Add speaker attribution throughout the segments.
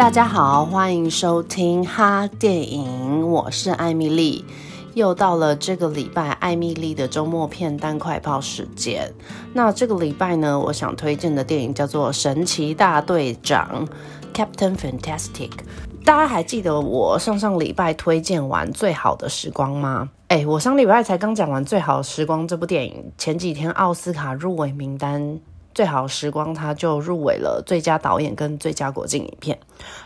Speaker 1: 大家好，欢迎收听哈电影，我是艾米莉。又到了这个礼拜艾米莉的周末片单快报时间。那这个礼拜呢，我想推荐的电影叫做《神奇大队长》（Captain Fantastic）。大家还记得我上上礼拜推荐完《最好的时光》吗？哎，我上礼拜才刚讲完《最好的时光》这部电影，前几天奥斯卡入围名单，《最好时光》他就入围了最佳导演跟最佳国际影片。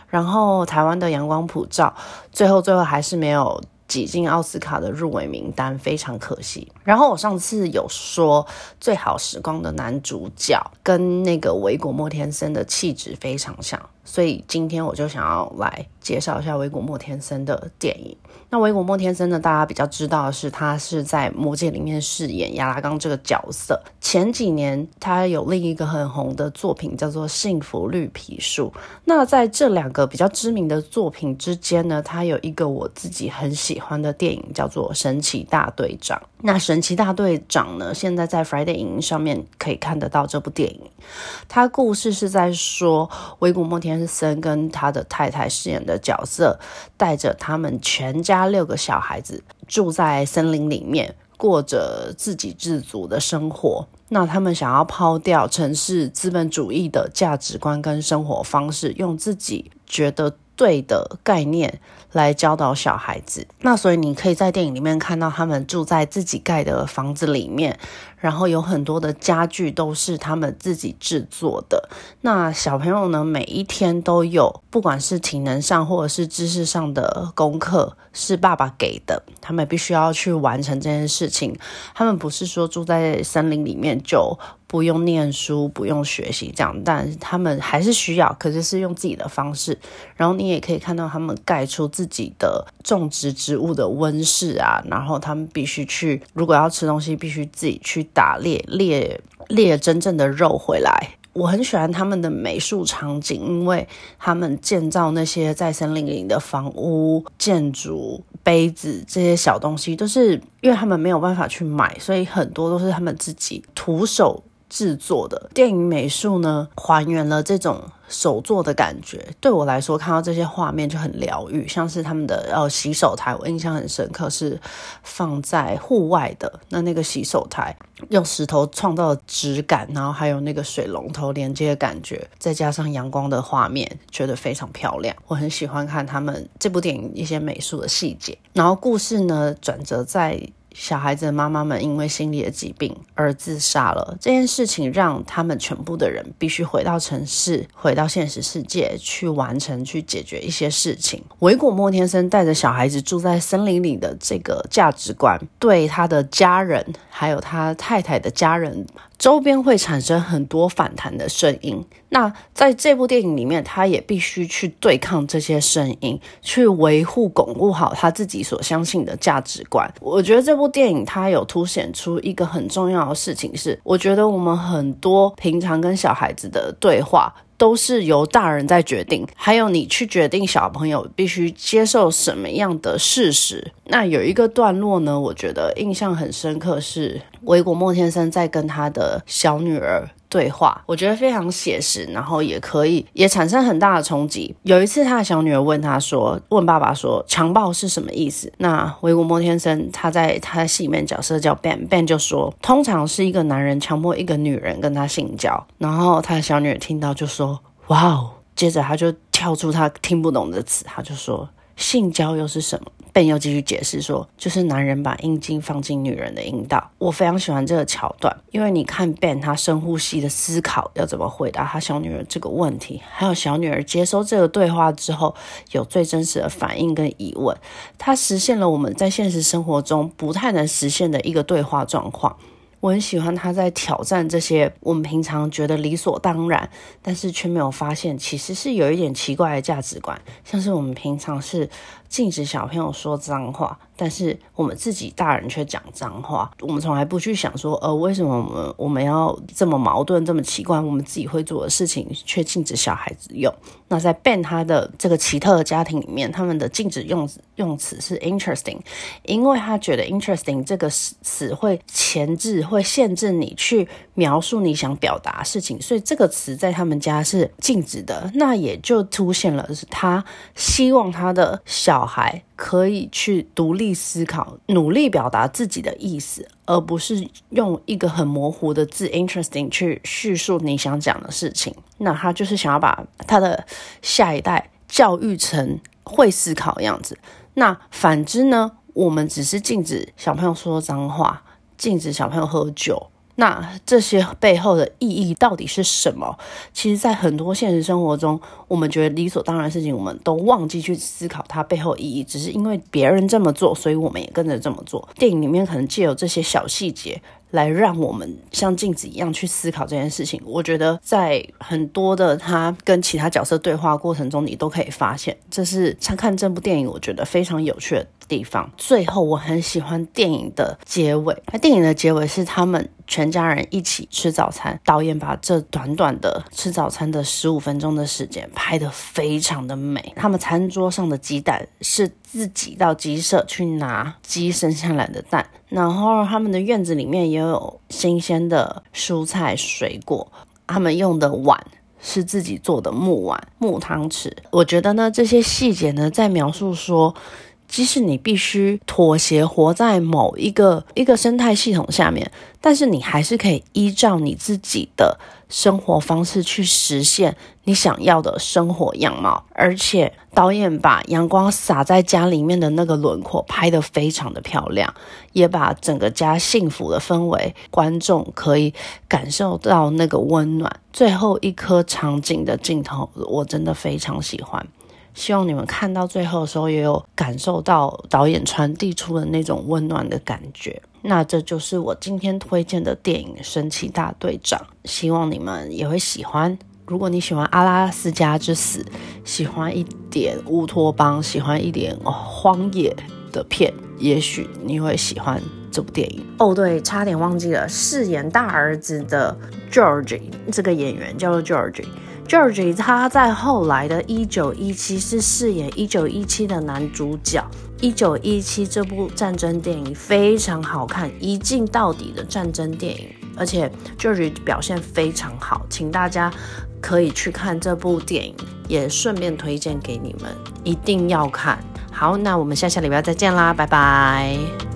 Speaker 1: 然后台湾的《阳光普照》最后最后还是没有挤进奥斯卡的入围名单，非常可惜。然后我上次有说《最好时光》的男主角跟那个维果莫天森的气质非常像。所以今天我就想要来介绍一下维果莫天森的电影。那维果莫天森呢，大家比较知道的是，他是在《魔戒》里面饰演亚拉冈这个角色。前几年他有另一个很红的作品叫做《幸福绿皮书》。那在这两个比较知名的作品之间呢，他有一个我自己很喜喜欢的电影叫做《神奇大队长》。那《神奇大队长》呢，现在在 Friday 影音上面可以看得到这部电影。他故事是在说维古莫天。森跟他的太太饰演的角色，带着他们全家六个小孩子住在森林里面，过着自给自足的生活。那他们想要抛掉城市资本主义的价值观跟生活方式，用自己觉得对的概念来教导小孩子。那所以你可以在电影里面看到他们住在自己盖的房子里面。然后有很多的家具都是他们自己制作的。那小朋友呢，每一天都有，不管是体能上或者是知识上的功课，是爸爸给的，他们必须要去完成这件事情。他们不是说住在森林里面就不用念书、不用学习这样，但他们还是需要，可是是用自己的方式。然后你也可以看到他们盖出自己的种植植物的温室啊，然后他们必须去，如果要吃东西，必须自己去。打猎猎猎真正的肉回来，我很喜欢他们的美术场景，因为他们建造那些在森林里的房屋、建筑、杯子这些小东西，都是因为他们没有办法去买，所以很多都是他们自己徒手制作的。电影美术呢，还原了这种。手作的感觉，对我来说，看到这些画面就很疗愈。像是他们的呃洗手台，我印象很深刻，是放在户外的。那那个洗手台用石头创造的质感，然后还有那个水龙头连接的感觉，再加上阳光的画面，觉得非常漂亮。我很喜欢看他们这部电影一些美术的细节。然后故事呢，转折在。小孩子的妈妈们因为心理的疾病而自杀了，这件事情让他们全部的人必须回到城市，回到现实世界去完成、去解决一些事情。维果莫天生带着小孩子住在森林里的这个价值观，对他的家人还有他太太的家人。周边会产生很多反弹的声音，那在这部电影里面，他也必须去对抗这些声音，去维护、巩固好他自己所相信的价值观。我觉得这部电影它有凸显出一个很重要的事情是，我觉得我们很多平常跟小孩子的对话。都是由大人在决定，还有你去决定小朋友必须接受什么样的事实。那有一个段落呢，我觉得印象很深刻，是维果莫天生在跟他的小女儿对话，我觉得非常写实，然后也可以也产生很大的冲击。有一次，他的小女儿问他说：“问爸爸说，强暴是什么意思？”那维果莫天森他在他的戏里面角色叫 Ben，Ben 就说：“通常是一个男人强迫一个女人跟他性交。”然后他的小女儿听到就说：“哇哦！”接着他就跳出他听不懂的词，他就说：“性交又是什么？” Ben 又继续解释说，就是男人把阴茎放进女人的阴道。我非常喜欢这个桥段，因为你看 Ben 他深呼吸的思考要怎么回答他小女儿这个问题，还有小女儿接收这个对话之后有最真实的反应跟疑问，他实现了我们在现实生活中不太能实现的一个对话状况。我很喜欢他在挑战这些我们平常觉得理所当然，但是却没有发现其实是有一点奇怪的价值观，像是我们平常是禁止小朋友说脏话，但是我们自己大人却讲脏话，我们从来不去想说，呃，为什么我们我们要这么矛盾、这么奇怪？我们自己会做的事情却禁止小孩子用。那在 Ben 他的这个奇特的家庭里面，他们的禁止用用词是 interesting，因为他觉得 interesting 这个词会钳制、会限制你去描述你想表达事情，所以这个词在他们家是禁止的。那也就凸显了是他希望他的小小孩。可以去独立思考，努力表达自己的意思，而不是用一个很模糊的字 “interesting” 去叙述你想讲的事情。那他就是想要把他的下一代教育成会思考的样子。那反之呢？我们只是禁止小朋友说脏话，禁止小朋友喝酒。那这些背后的意义到底是什么？其实，在很多现实生活中，我们觉得理所当然的事情，我们都忘记去思考它背后意义，只是因为别人这么做，所以我们也跟着这么做。电影里面可能借由这些小细节，来让我们像镜子一样去思考这件事情。我觉得，在很多的他跟其他角色对话过程中，你都可以发现，这是常看这部电影，我觉得非常有趣的地方。最后，我很喜欢电影的结尾。那电影的结尾是他们全家人一起吃早餐。导演把这短短的吃早餐的十五分钟的时间拍得非常的美。他们餐桌上的鸡蛋是自己到鸡舍去拿鸡生下来的蛋，然后他们的院子里面也有新鲜的蔬菜水果。他们用的碗是自己做的木碗、木汤匙。我觉得呢，这些细节呢，在描述说。即使你必须妥协，活在某一个一个生态系统下面，但是你还是可以依照你自己的生活方式去实现你想要的生活样貌。而且导演把阳光洒在家里面的那个轮廓拍得非常的漂亮，也把整个家幸福的氛围，观众可以感受到那个温暖。最后一颗场景的镜头，我真的非常喜欢。希望你们看到最后的时候，也有感受到导演传递出的那种温暖的感觉。那这就是我今天推荐的电影《神奇大队长》，希望你们也会喜欢。如果你喜欢《阿拉斯加之死》，喜欢一点乌托邦，喜欢一点荒野的片，也许你会喜欢这部电影。哦，对，差点忘记了，饰演大儿子的 George 这个演员叫做 George。George 他在后来的《一九一七》是饰演《一九一七》的男主角，《一九一七》这部战争电影非常好看，一镜到底的战争电影，而且 George 表现非常好，请大家可以去看这部电影，也顺便推荐给你们，一定要看。好，那我们下下礼拜再见啦，拜拜。